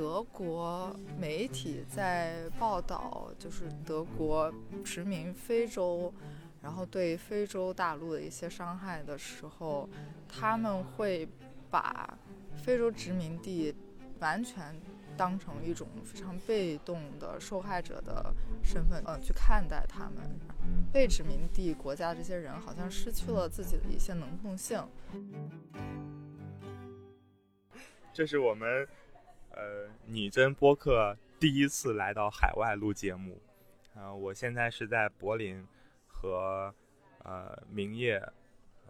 德国媒体在报道，就是德国殖民非洲，然后对非洲大陆的一些伤害的时候，他们会把非洲殖民地完全当成一种非常被动的受害者的身份，呃，去看待他们。被殖民地国家这些人好像失去了自己的一些能动性。这是我们。呃，拟真播客第一次来到海外录节目，呃，我现在是在柏林，和呃明夜、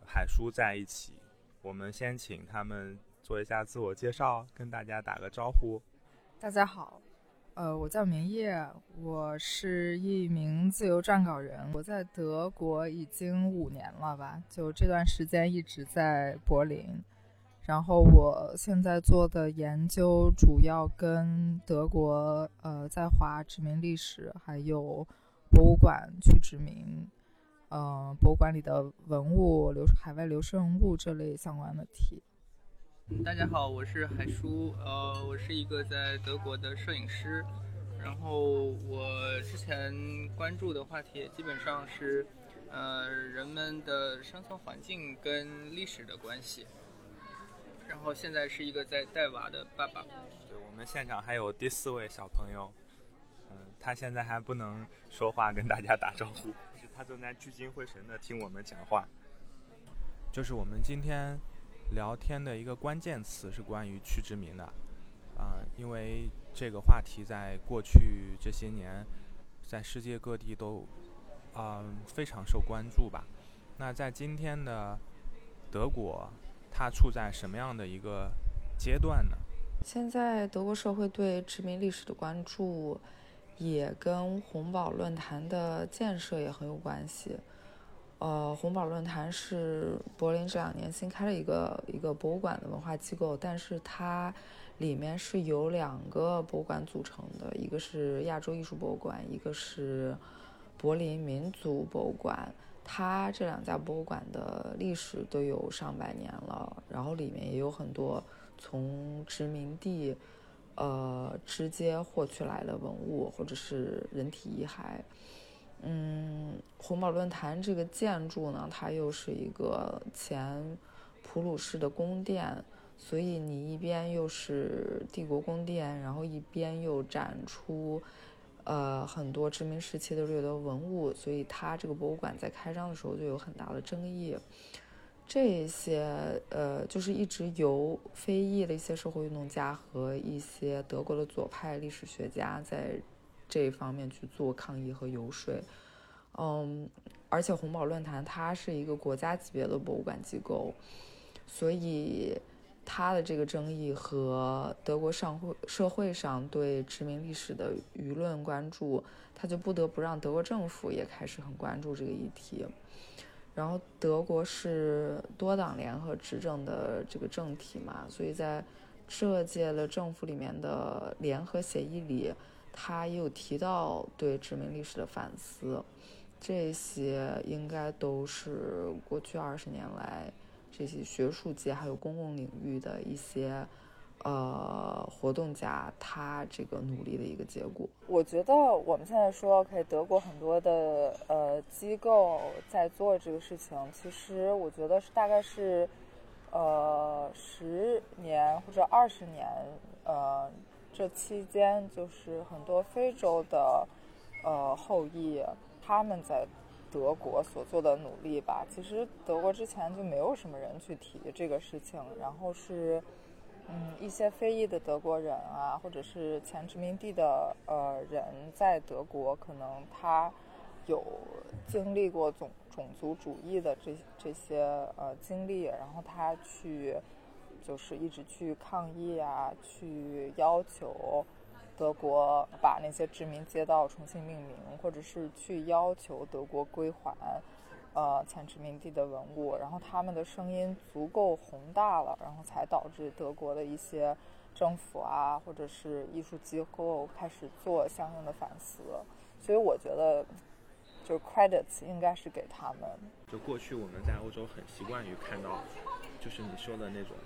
海叔在一起。我们先请他们做一下自我介绍，跟大家打个招呼。大家好，呃，我叫明夜，我是一名自由撰稿人，我在德国已经五年了吧，就这段时间一直在柏林。然后我现在做的研究主要跟德国呃在华殖民历史，还有博物馆去殖民，呃博物馆里的文物流海外流失文物这类相关的题。大家好，我是海叔，呃，我是一个在德国的摄影师，然后我之前关注的话题基本上是呃人们的生存环境跟历史的关系。然后现在是一个在带娃的爸爸。对我们现场还有第四位小朋友，嗯，他现在还不能说话，跟大家打招呼，他正在聚精会神的听我们讲话。就是我们今天聊天的一个关键词是关于去殖民的，啊，因为这个话题在过去这些年，在世界各地都，啊，非常受关注吧。那在今天的德国。它处在什么样的一个阶段呢？现在德国社会对殖民历史的关注，也跟红堡论坛的建设也很有关系。呃，红堡论坛是柏林这两年新开了一个一个博物馆的文化机构，但是它里面是由两个博物馆组成的，一个是亚洲艺术博物馆，一个是柏林民族博物馆。它这两家博物馆的历史都有上百年了，然后里面也有很多从殖民地，呃，直接获取来的文物或者是人体遗骸。嗯，红堡论坛这个建筑呢，它又是一个前普鲁士的宫殿，所以你一边又是帝国宫殿，然后一边又展出。呃，很多殖民时期的掠夺文物，所以它这个博物馆在开张的时候就有很大的争议。这些呃，就是一直由非裔的一些社会运动家和一些德国的左派历史学家在这一方面去做抗议和游说。嗯，而且红堡论坛它是一个国家级别的博物馆机构，所以。他的这个争议和德国上会社会上对殖民历史的舆论关注，他就不得不让德国政府也开始很关注这个议题。然后德国是多党联合执政的这个政体嘛，所以在这届的政府里面的联合协议里，他也有提到对殖民历史的反思。这些应该都是过去二十年来。这些学术界还有公共领域的一些呃活动家，他这个努力的一个结果。我觉得我们现在说，OK，德国很多的呃机构在做这个事情，其实我觉得是大概是呃十年或者二十年呃这期间，就是很多非洲的呃后裔他们在。德国所做的努力吧，其实德国之前就没有什么人去提这个事情，然后是，嗯，一些非裔的德国人啊，或者是前殖民地的呃人在德国，可能他有经历过种种族主义的这这些呃经历，然后他去就是一直去抗议啊，去要求。德国把那些殖民街道重新命名，或者是去要求德国归还，呃，前殖民地的文物，然后他们的声音足够宏大了，然后才导致德国的一些政府啊，或者是艺术机构开始做相应的反思。所以我觉得，就是 credits 应该是给他们。就过去我们在欧洲很习惯于看到，就是你说的那种，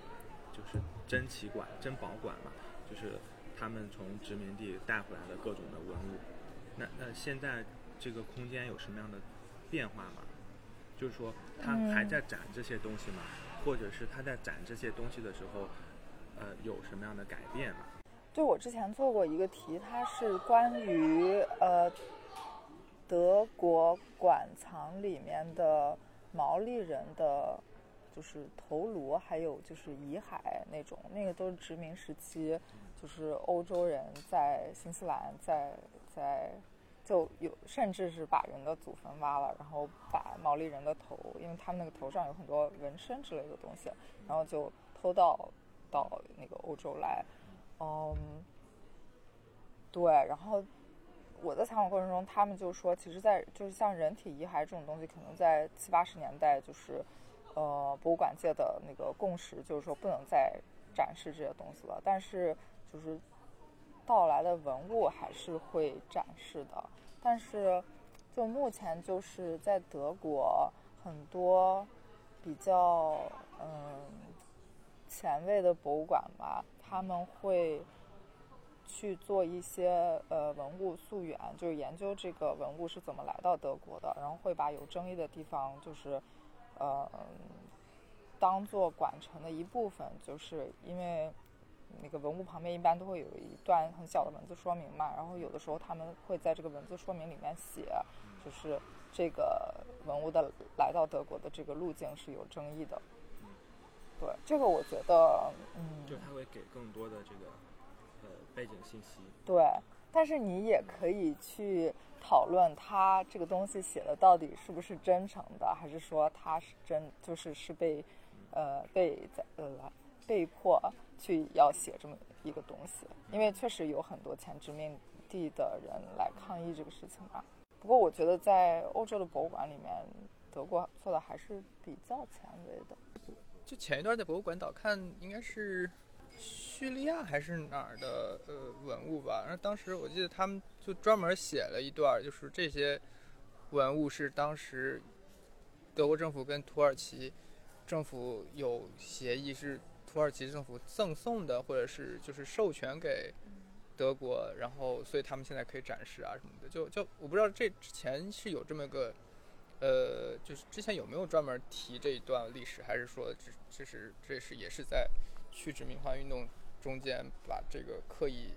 就是珍奇馆、珍宝馆嘛，就是。他们从殖民地带回来的各种的文物。那那现在这个空间有什么样的变化吗？就是说，他还在展这些东西吗？或者是他在展这些东西的时候，呃，有什么样的改变吗？就我之前做过一个题，它是关于呃德国馆藏里面的毛利人的，就是头颅，还有就是遗骸那种，那个都是殖民时期，就是欧洲人在新西兰在在就有甚至是把人的祖坟挖了，然后把毛利人的头，因为他们那个头上有很多纹身之类的东西，然后就偷到到那个欧洲来，嗯，对，然后我在采访过程中，他们就说，其实，在就是像人体遗骸这种东西，可能在七八十年代，就是呃博物馆界的那个共识，就是说不能再展示这些东西了，但是就是。到来的文物还是会展示的，但是就目前就是在德国很多比较嗯前卫的博物馆吧，他们会去做一些呃文物溯源，就是研究这个文物是怎么来到德国的，然后会把有争议的地方就是呃当做馆城的一部分，就是因为。那个文物旁边一般都会有一段很小的文字说明嘛，然后有的时候他们会在这个文字说明里面写，就是这个文物的来到德国的这个路径是有争议的。对，这个我觉得，嗯，就他会给更多的这个呃背景信息。对，但是你也可以去讨论他这个东西写的到底是不是真诚的，还是说他是真就是是被呃被在呃被迫。去要写这么一个东西，因为确实有很多前殖民地的人来抗议这个事情吧。不过我觉得在欧洲的博物馆里面，德国做的还是比较前卫的。就前一段在博物馆岛看，应该是叙利亚还是哪儿的呃文物吧。然后当时我记得他们就专门写了一段，就是这些文物是当时德国政府跟土耳其政府有协议是。土耳其政府赠送的，或者是就是授权给德国，然后所以他们现在可以展示啊什么的。就就我不知道这之前是有这么个，呃，就是之前有没有专门提这一段历史，还是说这这是这是也是在去殖民化运动中间把这个刻意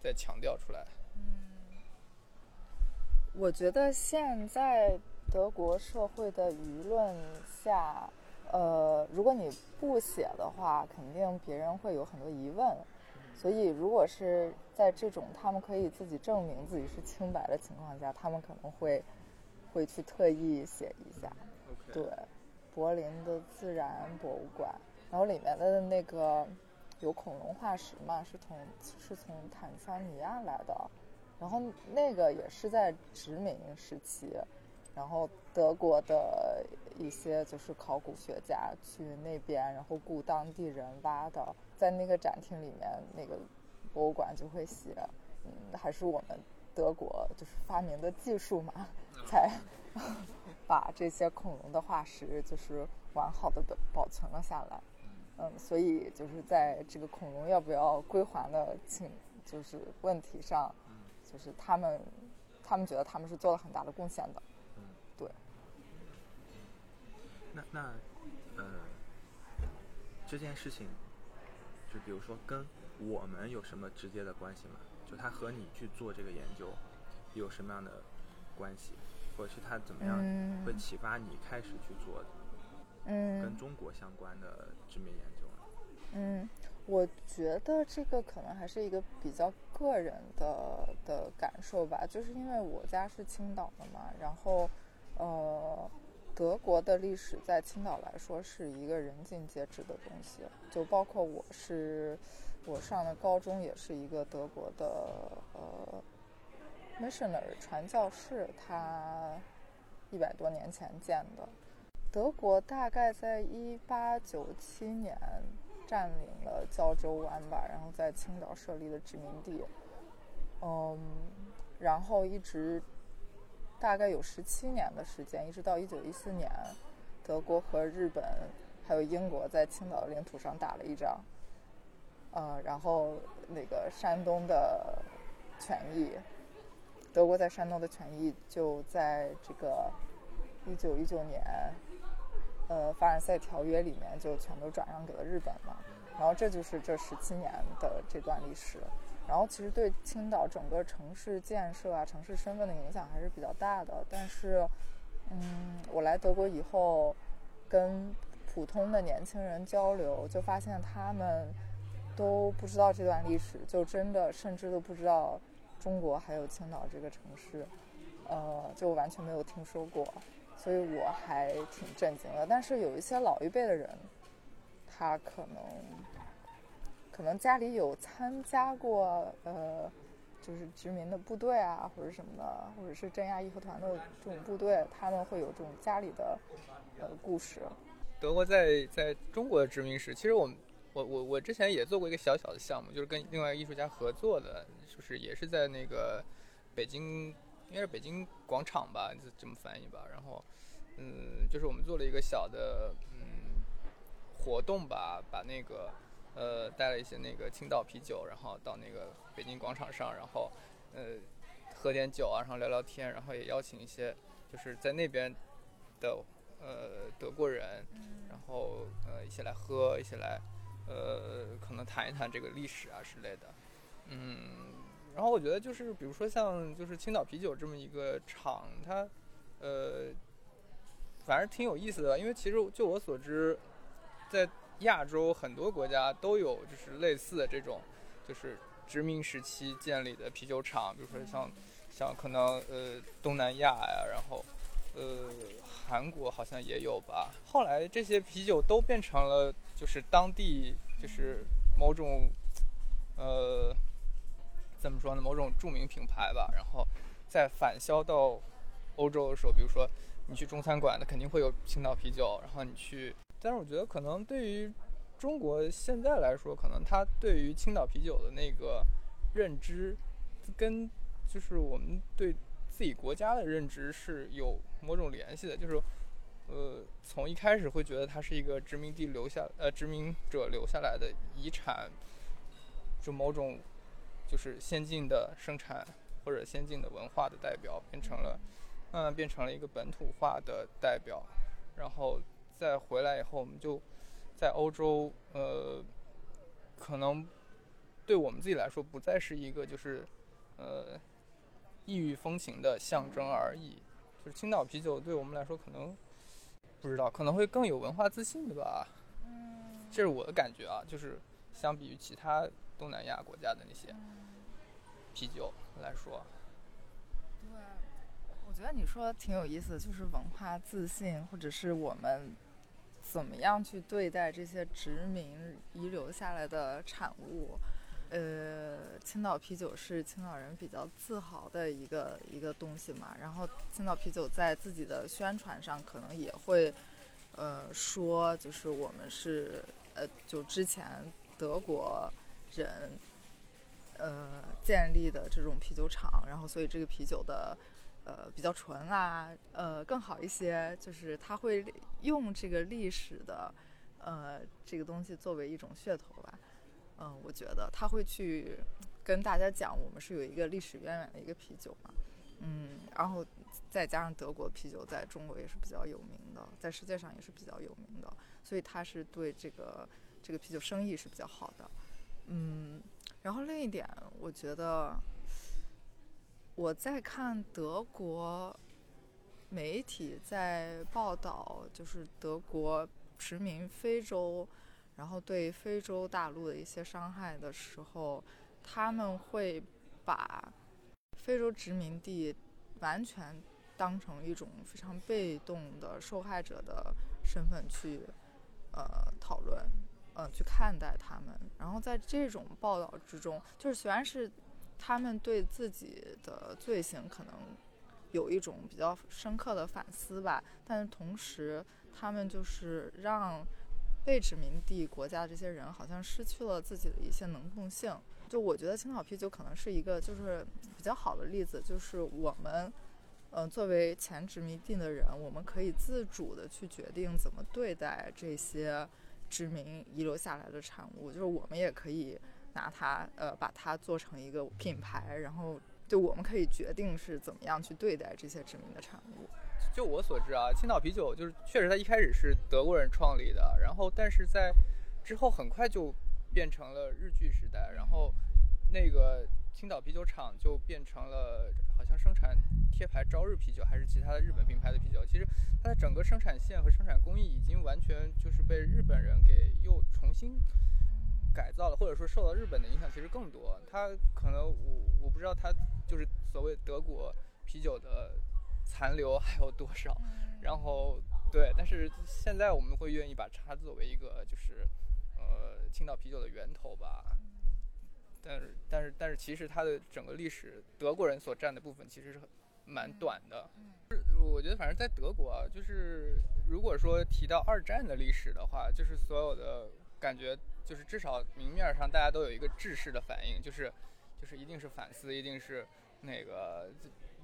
再强调出来？嗯，我觉得现在德国社会的舆论下。呃，如果你不写的话，肯定别人会有很多疑问。所以，如果是在这种他们可以自己证明自己是清白的情况下，他们可能会会去特意写一下。对，柏林的自然博物馆，然后里面的那个有恐龙化石嘛，是从是从坦桑尼亚来的，然后那个也是在殖民时期。然后德国的一些就是考古学家去那边，然后雇当地人挖的，在那个展厅里面，那个博物馆就会写，嗯，还是我们德国就是发明的技术嘛，才 把这些恐龙的化石就是完好的保保存了下来，嗯，所以就是在这个恐龙要不要归还的请就是问题上，就是他们他们觉得他们是做了很大的贡献的。那那，呃，这件事情，就比如说跟我们有什么直接的关系吗？就他和你去做这个研究有什么样的关系，或者是他怎么样会启发你开始去做嗯跟中国相关的殖民研究呢？嗯，我觉得这个可能还是一个比较个人的的感受吧，就是因为我家是青岛的嘛，然后呃。德国的历史在青岛来说是一个人尽皆知的东西，就包括我是，我上的高中也是一个德国的呃，missionary 传教士，他一百多年前建的。德国大概在一八九七年占领了胶州湾吧，然后在青岛设立了殖民地，嗯，然后一直。大概有十七年的时间，一直到一九一四年，德国和日本还有英国在青岛的领土上打了一仗。呃，然后那个山东的权益，德国在山东的权益就在这个一九一九年，呃，凡尔赛条约里面就全都转让给了日本嘛。然后这就是这十七年的这段历史。然后其实对青岛整个城市建设啊、城市身份的影响还是比较大的。但是，嗯，我来德国以后，跟普通的年轻人交流，就发现他们都不知道这段历史，就真的甚至都不知道中国还有青岛这个城市，呃，就完全没有听说过，所以我还挺震惊的。但是有一些老一辈的人，他可能。可能家里有参加过，呃，就是殖民的部队啊，或者什么的，或者是镇压义和团的这种部队，他们会有这种家里的，呃，故事。德国在在中国的殖民史，其实我们我我我之前也做过一个小小的项目，就是跟另外一个艺术家合作的，就是也是在那个北京，应该是北京广场吧，这这么翻译吧。然后，嗯，就是我们做了一个小的嗯活动吧，把那个。呃，带了一些那个青岛啤酒，然后到那个北京广场上，然后，呃，喝点酒啊，然后聊聊天，然后也邀请一些就是在那边的呃德国人，然后呃一起来喝，一起来呃可能谈一谈这个历史啊之类的，嗯，然后我觉得就是比如说像就是青岛啤酒这么一个厂，它呃反正挺有意思的，因为其实就我所知，在亚洲很多国家都有，就是类似的这种，就是殖民时期建立的啤酒厂，比如说像，像可能呃东南亚呀，然后，呃韩国好像也有吧。后来这些啤酒都变成了就是当地就是某种，呃，怎么说呢？某种著名品牌吧。然后在返销到欧洲的时候，比如说你去中餐馆，那肯定会有青岛啤酒。然后你去。但是我觉得，可能对于中国现在来说，可能他对于青岛啤酒的那个认知，跟就是我们对自己国家的认知是有某种联系的。就是，呃，从一开始会觉得它是一个殖民地留下呃殖民者留下来的遗产，就某种就是先进的生产或者先进的文化的代表，变成了嗯变成了一个本土化的代表，然后。再回来以后，我们就在欧洲，呃，可能对我们自己来说，不再是一个就是呃异域风情的象征而已。就是青岛啤酒对我们来说，可能不知道，可能会更有文化自信的吧。这是我的感觉啊。就是相比于其他东南亚国家的那些啤酒来说。对，我觉得你说挺有意思，就是文化自信，或者是我们。怎么样去对待这些殖民遗留下来的产物？呃，青岛啤酒是青岛人比较自豪的一个一个东西嘛。然后青岛啤酒在自己的宣传上可能也会，呃，说就是我们是呃，就之前德国人呃建立的这种啤酒厂，然后所以这个啤酒的。呃，比较纯啊，呃，更好一些，就是他会用这个历史的，呃，这个东西作为一种噱头吧。嗯，我觉得他会去跟大家讲，我们是有一个历史渊源的一个啤酒嘛。嗯，然后再加上德国啤酒在中国也是比较有名的，在世界上也是比较有名的，所以他是对这个这个啤酒生意是比较好的。嗯，然后另一点，我觉得。我在看德国媒体在报道，就是德国殖民非洲，然后对非洲大陆的一些伤害的时候，他们会把非洲殖民地完全当成一种非常被动的受害者的身份去呃讨论，呃去看待他们。然后在这种报道之中，就是虽然是。他们对自己的罪行可能有一种比较深刻的反思吧，但是同时，他们就是让被殖民地国家这些人好像失去了自己的一些能动性。就我觉得青岛啤酒可能是一个就是比较好的例子，就是我们，嗯，作为前殖民地的人，我们可以自主的去决定怎么对待这些殖民遗留下来的产物，就是我们也可以拿它，呃，把它做成一个品牌，然后就我们可以决定是怎么样去对待这些殖民的产物。就我所知啊，青岛啤酒就是确实它一开始是德国人创立的，然后但是在之后很快就变成了日据时代，然后那个青岛啤酒厂就变成了好像生产贴牌朝日啤酒还是其他的日本品牌的啤酒，其实它的整个生产线和生产工艺已经完全就是被日本人给又重新改造了，或者说受到日本的影响其实更多。它可能我我不知道它就是所谓德国啤酒的。残留还有多少？然后对，但是现在我们会愿意把它作为一个就是呃青岛啤酒的源头吧。但是但是但是其实它的整个历史，德国人所占的部分其实是很蛮短的。是我觉得反正在德国啊，就是如果说提到二战的历史的话，就是所有的感觉就是至少明面上大家都有一个制式的反应，就是就是一定是反思，一定是那个。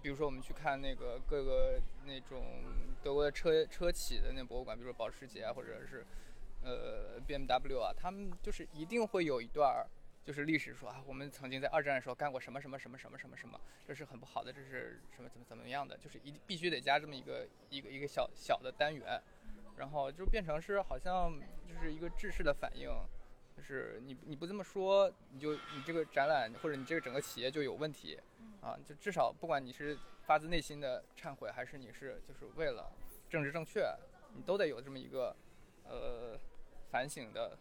比如说，我们去看那个各个那种德国的车车企的那博物馆，比如说保时捷啊，或者是呃 BMW 啊，他们就是一定会有一段就是历史说啊，我们曾经在二战的时候干过什么什么什么什么什么什么，这是很不好的，这是什么怎么怎么样的，就是一必须得加这么一个一个一个小小的单元，然后就变成是好像就是一个制式的反应，就是你你不这么说，你就你这个展览或者你这个整个企业就有问题。啊，就至少不管你是发自内心的忏悔，还是你是就是为了政治正确，你都得有这么一个呃反省的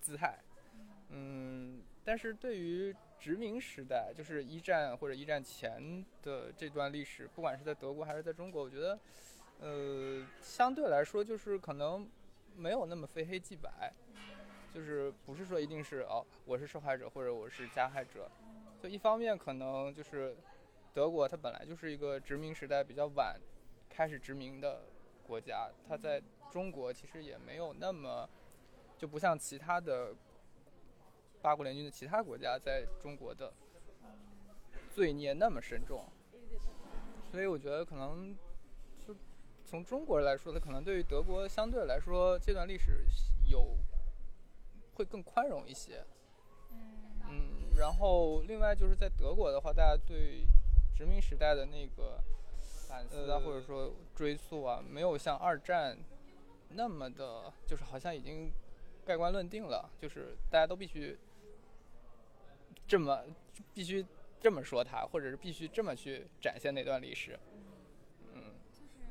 姿态。嗯，但是对于殖民时代，就是一战或者一战前的这段历史，不管是在德国还是在中国，我觉得呃相对来说就是可能没有那么非黑即白，就是不是说一定是哦我是受害者或者我是加害者。就一方面，可能就是德国，它本来就是一个殖民时代比较晚开始殖民的国家，它在中国其实也没有那么就不像其他的八国联军的其他国家在中国的罪孽那么深重，所以我觉得可能从中国人来说，它可能对于德国相对来说这段历史有会更宽容一些。嗯，然后另外就是在德国的话，大家对殖民时代的那个反思啊，或者说追溯啊，没有像二战那么的，就是好像已经盖棺论定了，就是大家都必须这么必须这么说它，或者是必须这么去展现那段历史。嗯，就是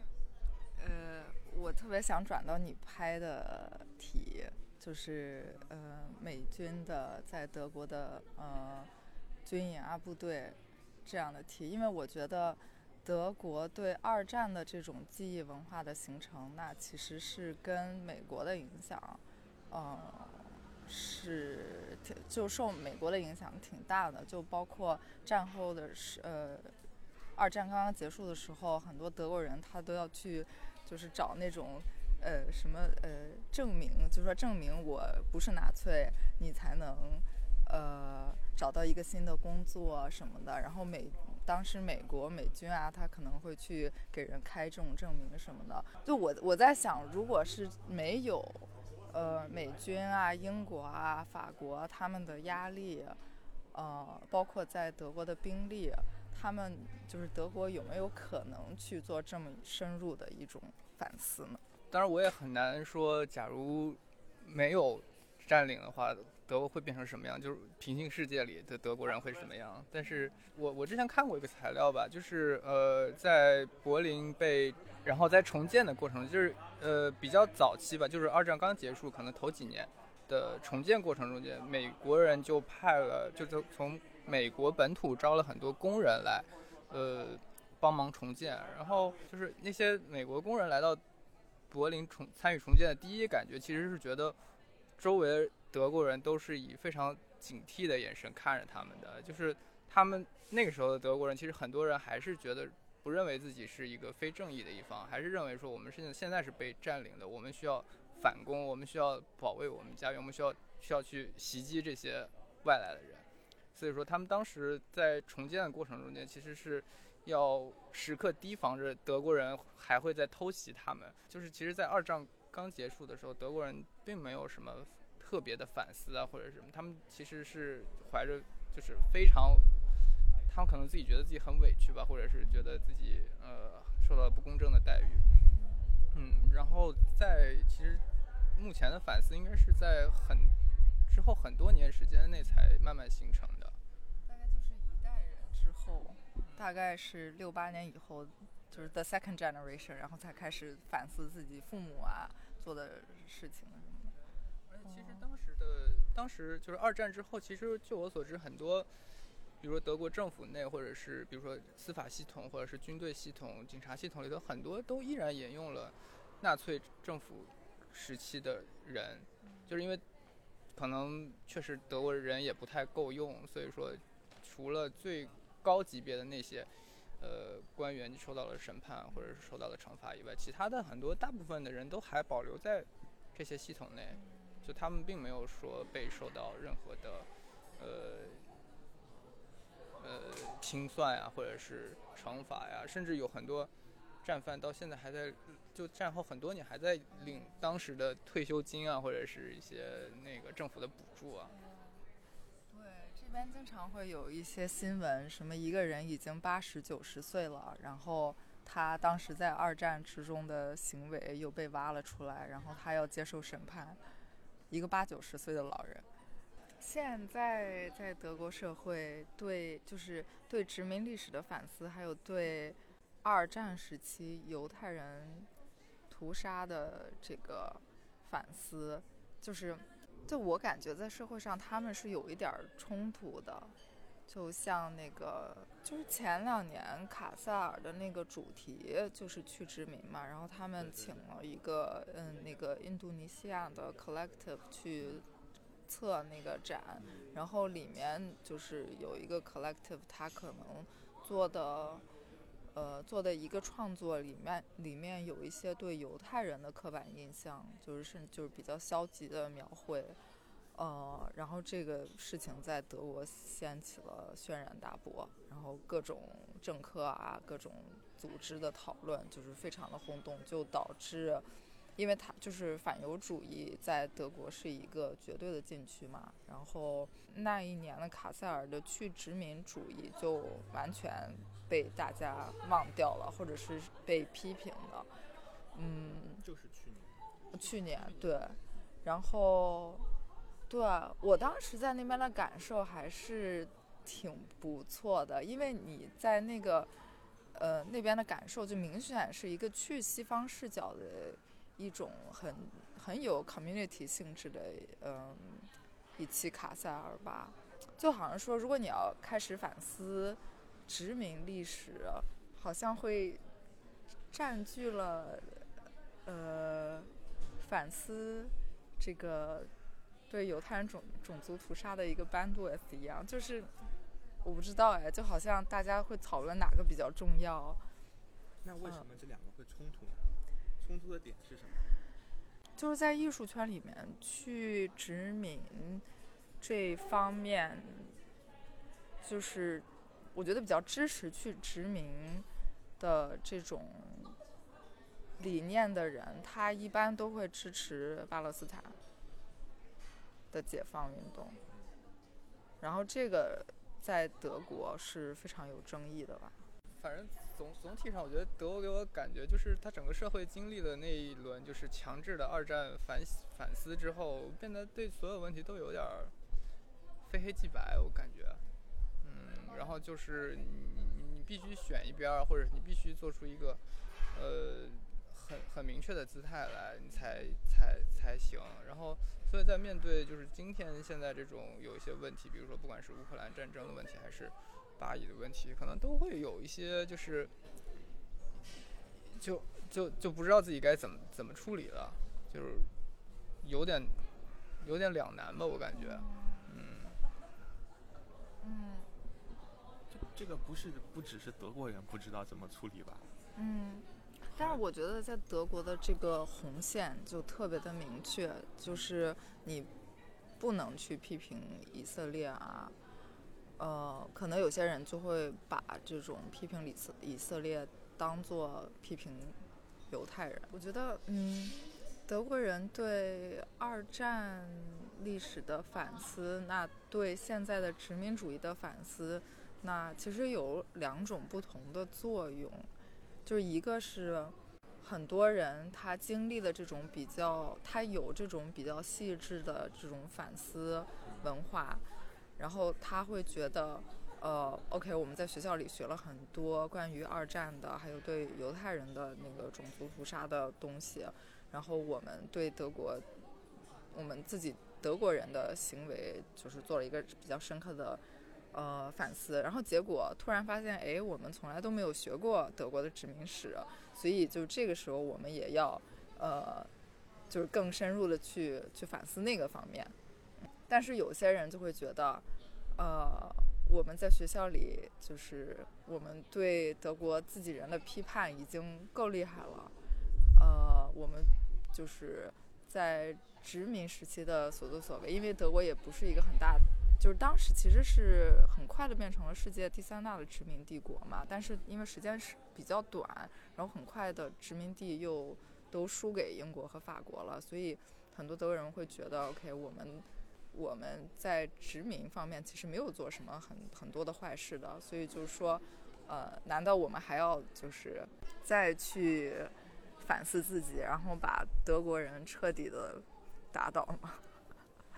呃，我特别想转到你拍的题。就是呃，美军的在德国的呃军营啊部队这样的题，因为我觉得德国对二战的这种记忆文化的形成，那其实是跟美国的影响，呃，是就受美国的影响挺大的，就包括战后的是呃，二战刚刚结束的时候，很多德国人他都要去就是找那种。呃，什么呃，证明就是说证明我不是纳粹，你才能呃找到一个新的工作什么的。然后美当时美国美军啊，他可能会去给人开这种证明什么的。就我我在想，如果是没有呃美军啊、英国啊、法国他们的压力，呃，包括在德国的兵力，他们就是德国有没有可能去做这么深入的一种反思呢？当然，我也很难说，假如没有占领的话，德国会变成什么样？就是平行世界里的德国人会什么样？但是我我之前看过一个材料吧，就是呃，在柏林被然后在重建的过程，就是呃比较早期吧，就是二战刚结束，可能头几年的重建过程中间，美国人就派了，就从从美国本土招了很多工人来，呃帮忙重建。然后就是那些美国工人来到。柏林重参与重建的第一感觉，其实是觉得周围德国人都是以非常警惕的眼神看着他们的。就是他们那个时候的德国人，其实很多人还是觉得不认为自己是一个非正义的一方，还是认为说我们是现在是被占领的，我们需要反攻，我们需要保卫我们家园，我们需要需要去袭击这些外来的人。所以说，他们当时在重建的过程中间，其实是。要时刻提防着德国人还会再偷袭他们。就是其实，在二战刚结束的时候，德国人并没有什么特别的反思啊，或者什么，他们其实是怀着就是非常，他们可能自己觉得自己很委屈吧，或者是觉得自己呃受到不公正的待遇，嗯，然后在其实目前的反思应该是在很之后很多年时间内才慢慢形成的。大概就是一代人之后，大概是六八年以后，就是 the second generation，然后才开始反思自己父母啊做的事情什么的。而且其实当时的，当时就是二战之后，其实就我所知，很多，比如说德国政府内，或者是比如说司法系统，或者是军队系统、警察系统里头，很多都依然沿用了纳粹政府时期的人，就是因为可能确实德国人也不太够用，所以说除了最高级别的那些。呃，官员受到了审判或者是受到了惩罚以外，其他的很多大部分的人都还保留在这些系统内，就他们并没有说被受到任何的呃呃清算呀，或者是惩罚呀，甚至有很多战犯到现在还在，就战后很多年还在领当时的退休金啊，或者是一些那个政府的补助啊。对这边经常会有一些新闻，什么一个人已经八十九十岁了，然后他当时在二战之中的行为又被挖了出来，然后他要接受审判。一个八九十岁的老人，现在在德国社会对就是对殖民历史的反思，还有对二战时期犹太人屠杀的这个反思，就是。就我感觉，在社会上他们是有一点冲突的，就像那个，就是前两年卡塞尔的那个主题就是去殖民嘛，然后他们请了一个嗯那个印度尼西亚的 collective 去测那个展，然后里面就是有一个 collective，他可能做的。呃，做的一个创作里面，里面有一些对犹太人的刻板印象，就是甚就是比较消极的描绘，呃，然后这个事情在德国掀起了轩然大波，然后各种政客啊，各种组织的讨论就是非常的轰动，就导致。因为他就是反犹主义，在德国是一个绝对的禁区嘛。然后那一年的卡塞尔的去殖民主义就完全被大家忘掉了，或者是被批评的。嗯，就是去年。去年对，然后对我当时在那边的感受还是挺不错的，因为你在那个呃那边的感受就明显是一个去西方视角的。一种很很有 community 性质的，嗯，一期卡塞尔吧，就好像说，如果你要开始反思殖民历史，好像会占据了，呃，反思这个对犹太人种种族屠杀的一个 bandwidth 一样，就是我不知道哎，就好像大家会讨论哪个比较重要。那为什么这两个会冲突呢？冲突的点是什么？就是在艺术圈里面去殖民这方面，就是我觉得比较支持去殖民的这种理念的人，他一般都会支持巴勒斯坦的解放运动。然后这个在德国是非常有争议的吧？反正。总总体上，我觉得德国给我感觉就是，他整个社会经历了那一轮就是强制的二战反反思之后，变得对所有问题都有点非黑即白。我感觉，然后就是你你必须选一边，或者你必须做出一个呃很很明确的姿态来，你才才才行。然后，所以在面对就是今天现在这种有一些问题，比如说不管是乌克兰战争的问题，还是巴以的问题可能都会有一些，就是，就就就不知道自己该怎么怎么处理了，就是有点有点两难吧，我感觉，嗯，嗯，这个不是不只是德国人不知道怎么处理吧？嗯，但是我觉得在德国的这个红线就特别的明确，就是你不能去批评以色列啊。呃，可能有些人就会把这种批评以色以色列当做批评犹太人。我觉得，嗯，德国人对二战历史的反思，那对现在的殖民主义的反思，那其实有两种不同的作用，就是一个是很多人他经历了这种比较，他有这种比较细致的这种反思文化，然后他会觉得。呃，OK，我们在学校里学了很多关于二战的，还有对犹太人的那个种族屠杀的东西。然后我们对德国，我们自己德国人的行为，就是做了一个比较深刻的呃反思。然后结果突然发现，哎，我们从来都没有学过德国的殖民史，所以就这个时候我们也要呃，就是更深入的去去反思那个方面。但是有些人就会觉得，呃。我们在学校里，就是我们对德国自己人的批判已经够厉害了。呃，我们就是在殖民时期的所作所为，因为德国也不是一个很大，就是当时其实是很快的变成了世界第三大的殖民帝国嘛。但是因为时间是比较短，然后很快的殖民地又都输给英国和法国了，所以很多德国人会觉得，OK，我们。我们在殖民方面其实没有做什么很很多的坏事的，所以就是说，呃，难道我们还要就是再去反思自己，然后把德国人彻底的打倒吗？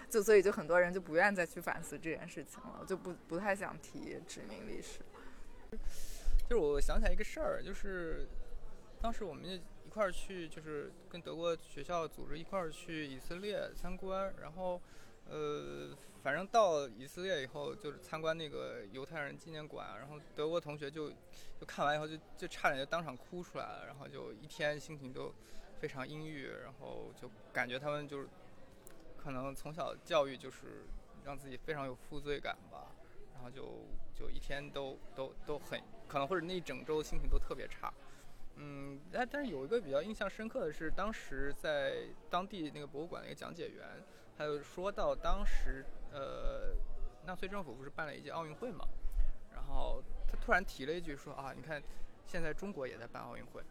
就所以就很多人就不愿再去反思这件事情了，就不不太想提殖民历史。就是我想起来一个事儿，就是当时我们一块儿去，就是跟德国学校组织一块儿去以色列参观，然后。呃，反正到以色列以后，就是参观那个犹太人纪念馆，然后德国同学就就看完以后就就差点就当场哭出来了，然后就一天心情都非常阴郁，然后就感觉他们就是可能从小教育就是让自己非常有负罪感吧，然后就就一天都都都很可能或者那一整周心情都特别差。嗯，但但是有一个比较印象深刻的是，当时在当地那个博物馆的一个讲解员。还有说到当时，呃，纳粹政府不是办了一届奥运会嘛？然后他突然提了一句说啊，你看，现在中国也在办奥运会。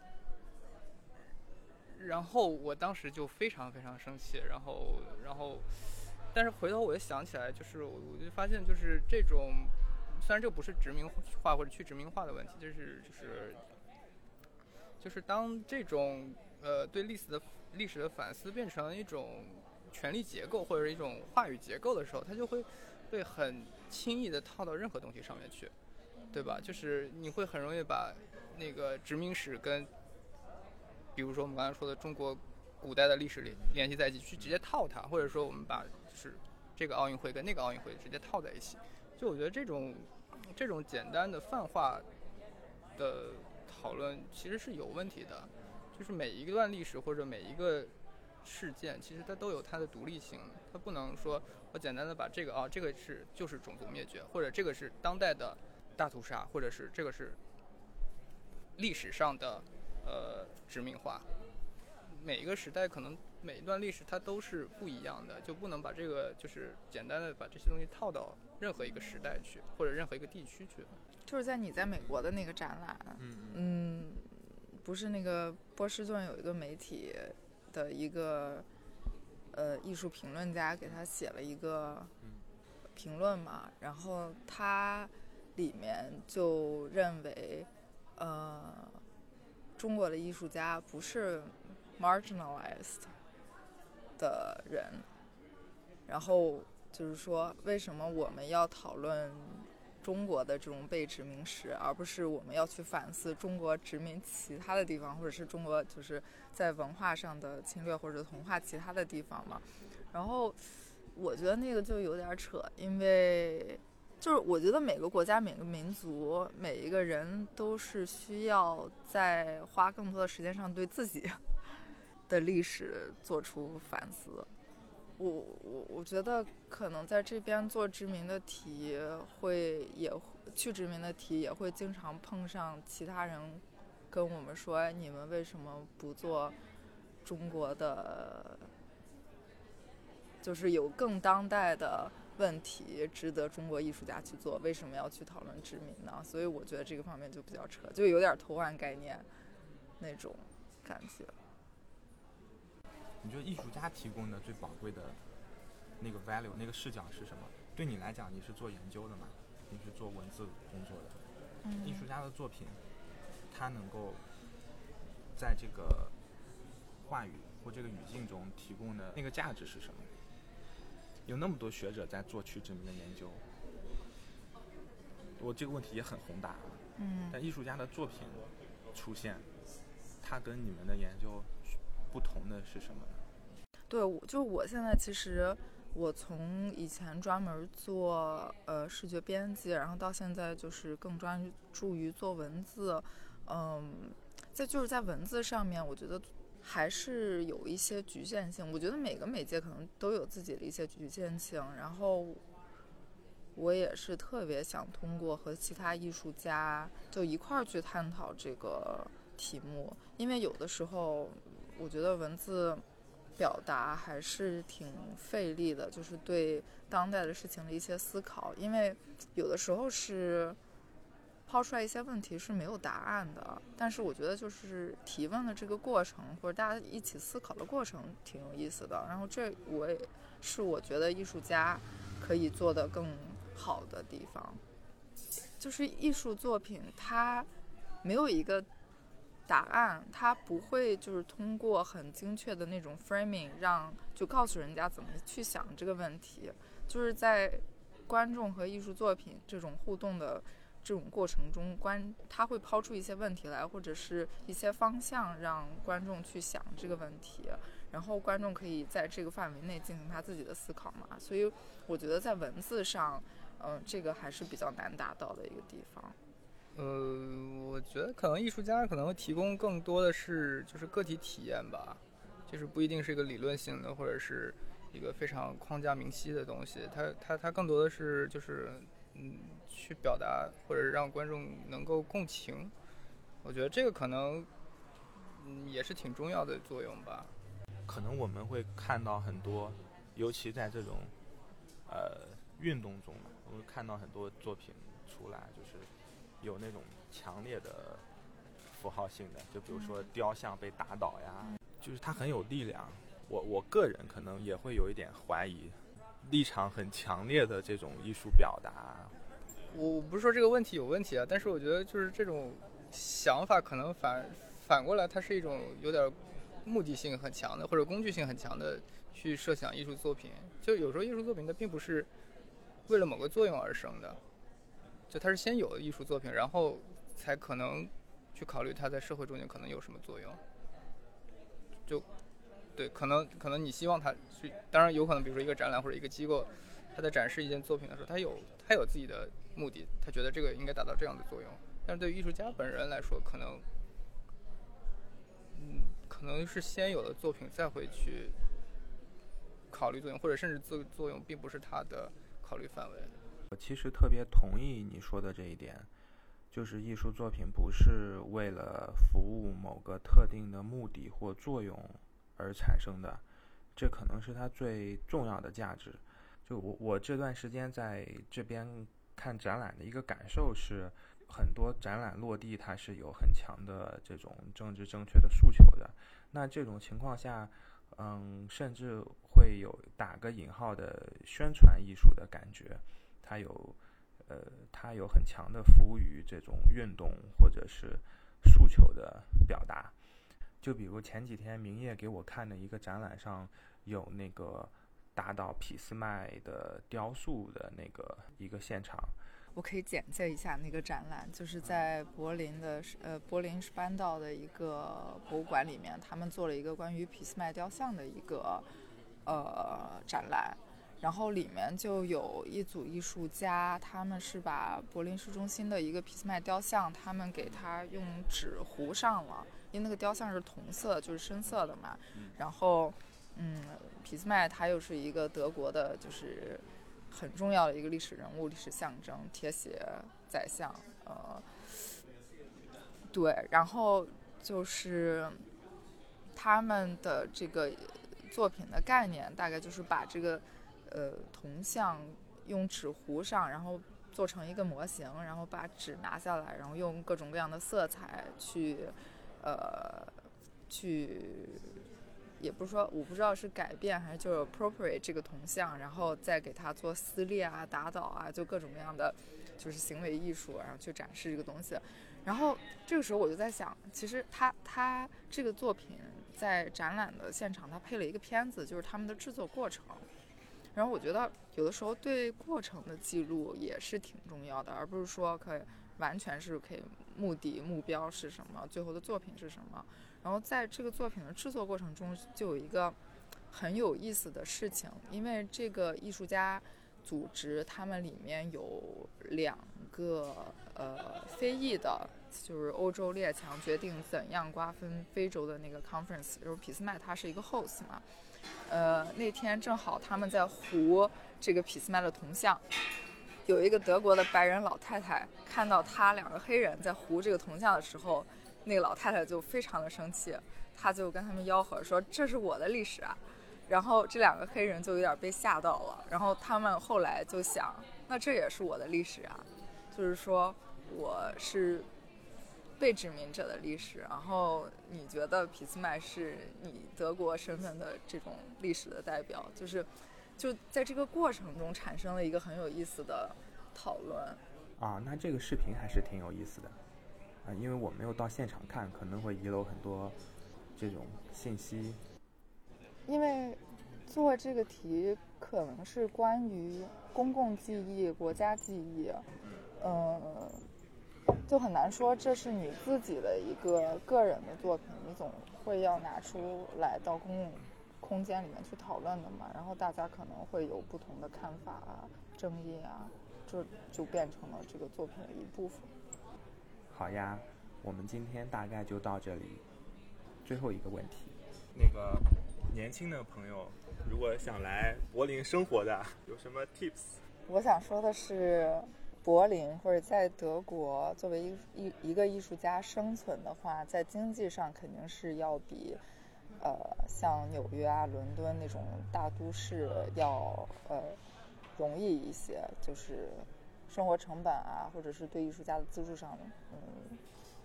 然后我当时就非常非常生气，然后然后，但是回头我又想起来，就是我我就发现就是这种，虽然这不是殖民化或者去殖民化的问题，就是就是就是当这种呃对历史的历史的反思变成一种。权力结构或者是一种话语结构的时候，它就会被很轻易的套到任何东西上面去，对吧？就是你会很容易把那个殖民史跟，比如说我们刚才说的中国古代的历史联联系在一起，去直接套它，或者说我们把就是这个奥运会跟那个奥运会直接套在一起。就我觉得这种这种简单的泛化的讨论其实是有问题的，就是每一段历史或者每一个。事件其实它都有它的独立性，它不能说我简单的把这个啊，这个是就是种族灭绝，或者这个是当代的大屠杀，或者是这个是历史上的呃殖民化。每一个时代可能每一段历史它都是不一样的，就不能把这个就是简单的把这些东西套到任何一个时代去，或者任何一个地区去。就是在你在美国的那个展览，嗯，不是那个波士顿有一个媒体。的一个呃艺术评论家给他写了一个评论嘛，然后他里面就认为，呃，中国的艺术家不是 marginalized 的人，然后就是说为什么我们要讨论？中国的这种被殖民史，而不是我们要去反思中国殖民其他的地方，或者是中国就是在文化上的侵略或者同化其他的地方嘛。然后我觉得那个就有点扯，因为就是我觉得每个国家、每个民族、每一个人都是需要在花更多的时间上对自己 的历史做出反思。我我我觉得可能在这边做殖民的题会也去殖民的题也会经常碰上其他人跟我们说，你们为什么不做中国的？就是有更当代的问题值得中国艺术家去做，为什么要去讨论殖民呢？所以我觉得这个方面就比较扯，就有点偷换概念那种感觉。你觉得艺术家提供的最宝贵的那个 value 那个视角是什么？对你来讲，你是做研究的嘛？你是做文字工作的。嗯艺术家的作品，他能够在这个话语或这个语境中提供的那个价值是什么？有那么多学者在做去殖民的研究，我这个问题也很宏大，嗯但艺术家的作品出现，它跟你们的研究不同的是什么呢？对，我就是我现在其实我从以前专门做呃视觉编辑，然后到现在就是更专注于做文字，嗯，在就是在文字上面，我觉得还是有一些局限性。我觉得每个媒介可能都有自己的一些局限性，然后我也是特别想通过和其他艺术家就一块儿去探讨这个题目，因为有的时候我觉得文字。表达还是挺费力的，就是对当代的事情的一些思考，因为有的时候是抛出来一些问题是没有答案的，但是我觉得就是提问的这个过程，或者大家一起思考的过程挺有意思的。然后这我也是我觉得艺术家可以做得更好的地方，就是艺术作品它没有一个。答案，它不会就是通过很精确的那种 framing 让就告诉人家怎么去想这个问题，就是在观众和艺术作品这种互动的这种过程中，观他会抛出一些问题来，或者是一些方向让观众去想这个问题，然后观众可以在这个范围内进行他自己的思考嘛。所以我觉得在文字上，嗯、这个还是比较难达到的一个地方。呃，我觉得可能艺术家可能提供更多的是就是个体体验吧，就是不一定是一个理论性的或者是一个非常框架明晰的东西，它它它更多的是就是嗯去表达或者让观众能够共情，我觉得这个可能嗯也是挺重要的作用吧。可能我们会看到很多，尤其在这种呃运动中嘛，我们会看到很多作品出来，就是有那种强烈的符号性的，就比如说雕像被打倒呀，就是它很有力量。我我个人可能也会有一点怀疑，立场很强烈的这种艺术表达，我不是说这个问题有问题啊，但是我觉得就是这种想法可能反反过来，它是一种有点目的性很强的或者工具性很强的去设想艺术作品。就有时候艺术作品它并不是为了某个作用而生的，就它是先有的艺术作品，然后才可能去考虑它在社会中间可能有什么作用。就对，可能可能你希望它去，当然有可能，比如说一个展览或者一个机构，它在展示一件作品的时候，它有它有自己的目的，他觉得这个应该达到这样的作用。但是对于艺术家本人来说，可能，嗯，可能是先有的作品再会去考虑作用，或者甚至作作用并不是他的考虑范围。我其实特别同意你说的这一点，就是艺术作品不是为了服务某个特定的目的或作用而产生的，这可能是它最重要的价值。就我我这段时间在这边看展览的一个感受是，很多展览落地它是有很强的这种政治正确的诉求的。那这种情况下，嗯，甚至会有打个引号的宣传艺术的感觉。它有，呃，它有很强的服务于这种运动或者是诉求的表达。就比如前几天明夜给我看的一个展览上有那个打倒俾斯麦的雕塑的那个一个现场。我可以简介一下那个展览，就是在柏林的呃柏林士班道的一个博物馆里面，他们做了一个关于俾斯麦雕像的一个呃展览。然后里面就有一组艺术家，他们是把柏林市中心的一个俾斯麦雕像，他们给它用纸糊上了，因为那个雕像是铜色，就是深色的嘛。然后，嗯，俾斯麦他又是一个德国的，就是很重要的一个历史人物、历史象征，铁血宰相。呃，对，然后就是他们的这个作品的概念，大概就是把这个。呃，铜像用纸糊上，然后做成一个模型，然后把纸拿下来，然后用各种各样的色彩去，呃，去也不是说我不知道是改变还是就是 appropriate 这个铜像，然后再给它做撕裂啊、打倒啊，就各种各样的就是行为艺术，然后去展示这个东西。然后这个时候我就在想，其实他他这个作品在展览的现场，他配了一个片子，就是他们的制作过程。然后我觉得有的时候对过程的记录也是挺重要的，而不是说可以完全是可以目的目标是什么，最后的作品是什么。然后在这个作品的制作过程中，就有一个很有意思的事情，因为这个艺术家组织他们里面有两个呃非裔的，就是欧洲列强决定怎样瓜分非洲的那个 conference，就是俾斯麦他是一个 host 嘛。呃，那天正好他们在糊这个俾斯麦的铜像，有一个德国的白人老太太看到他两个黑人在糊这个铜像的时候，那个老太太就非常的生气，她就跟他们吆喝说：“这是我的历史啊！”然后这两个黑人就有点被吓到了，然后他们后来就想：“那这也是我的历史啊！”就是说我是。被殖民者的历史，然后你觉得俾斯麦是你德国身份的这种历史的代表，就是就在这个过程中产生了一个很有意思的讨论。啊，那这个视频还是挺有意思的啊，因为我没有到现场看，可能会遗漏很多这种信息。因为做这个题可能是关于公共记忆、国家记忆，嗯。就很难说这是你自己的一个个人的作品，你总会要拿出来到公共空间里面去讨论的嘛。然后大家可能会有不同的看法啊、争议啊，这就变成了这个作品的一部分。好呀，我们今天大概就到这里。最后一个问题，那个年轻的朋友如果想来柏林生活的，有什么 tips？我想说的是。柏林或者在德国作为一一一个艺术家生存的话，在经济上肯定是要比，呃，像纽约啊、伦敦那种大都市要呃容易一些，就是生活成本啊，或者是对艺术家的资助上，嗯，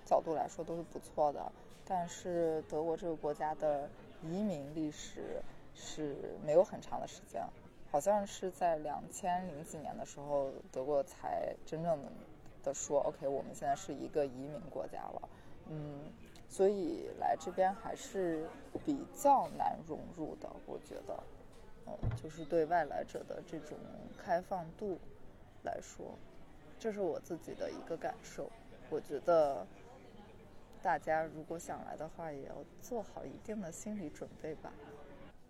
角度来说都是不错的。但是德国这个国家的移民历史是没有很长的时间。好像是在两千零几年的时候，德国才真正的的说 “OK”，我们现在是一个移民国家了。嗯，所以来这边还是比较难融入的，我觉得。嗯，就是对外来者的这种开放度来说，这是我自己的一个感受。我觉得大家如果想来的话，也要做好一定的心理准备吧。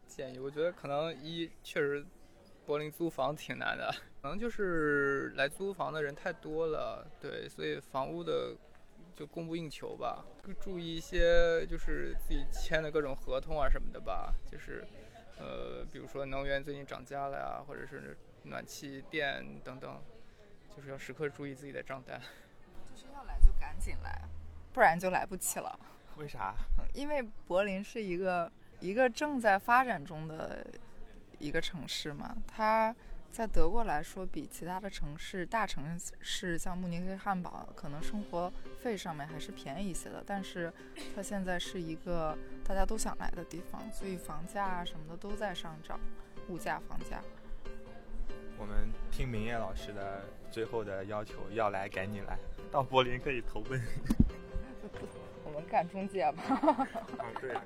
建议，我觉得可能一确实。柏林租房挺难的，可能就是来租房的人太多了，对，所以房屋的就供不应求吧。注意一些就是自己签的各种合同啊什么的吧，就是呃，比如说能源最近涨价了呀，或者是暖气、电等等，就是要时刻注意自己的账单。就是要来就赶紧来，不然就来不及了。为啥？因为柏林是一个一个正在发展中的。一个城市嘛，它在德国来说，比其他的城市、大城市像慕尼黑、汉堡，可能生活费上面还是便宜一些的。但是它现在是一个大家都想来的地方，所以房价啊什么的都在上涨，物价、房价。我们听明艳老师的最后的要求，要来赶紧来，到柏林可以投奔。我们干中介吧。啊，对。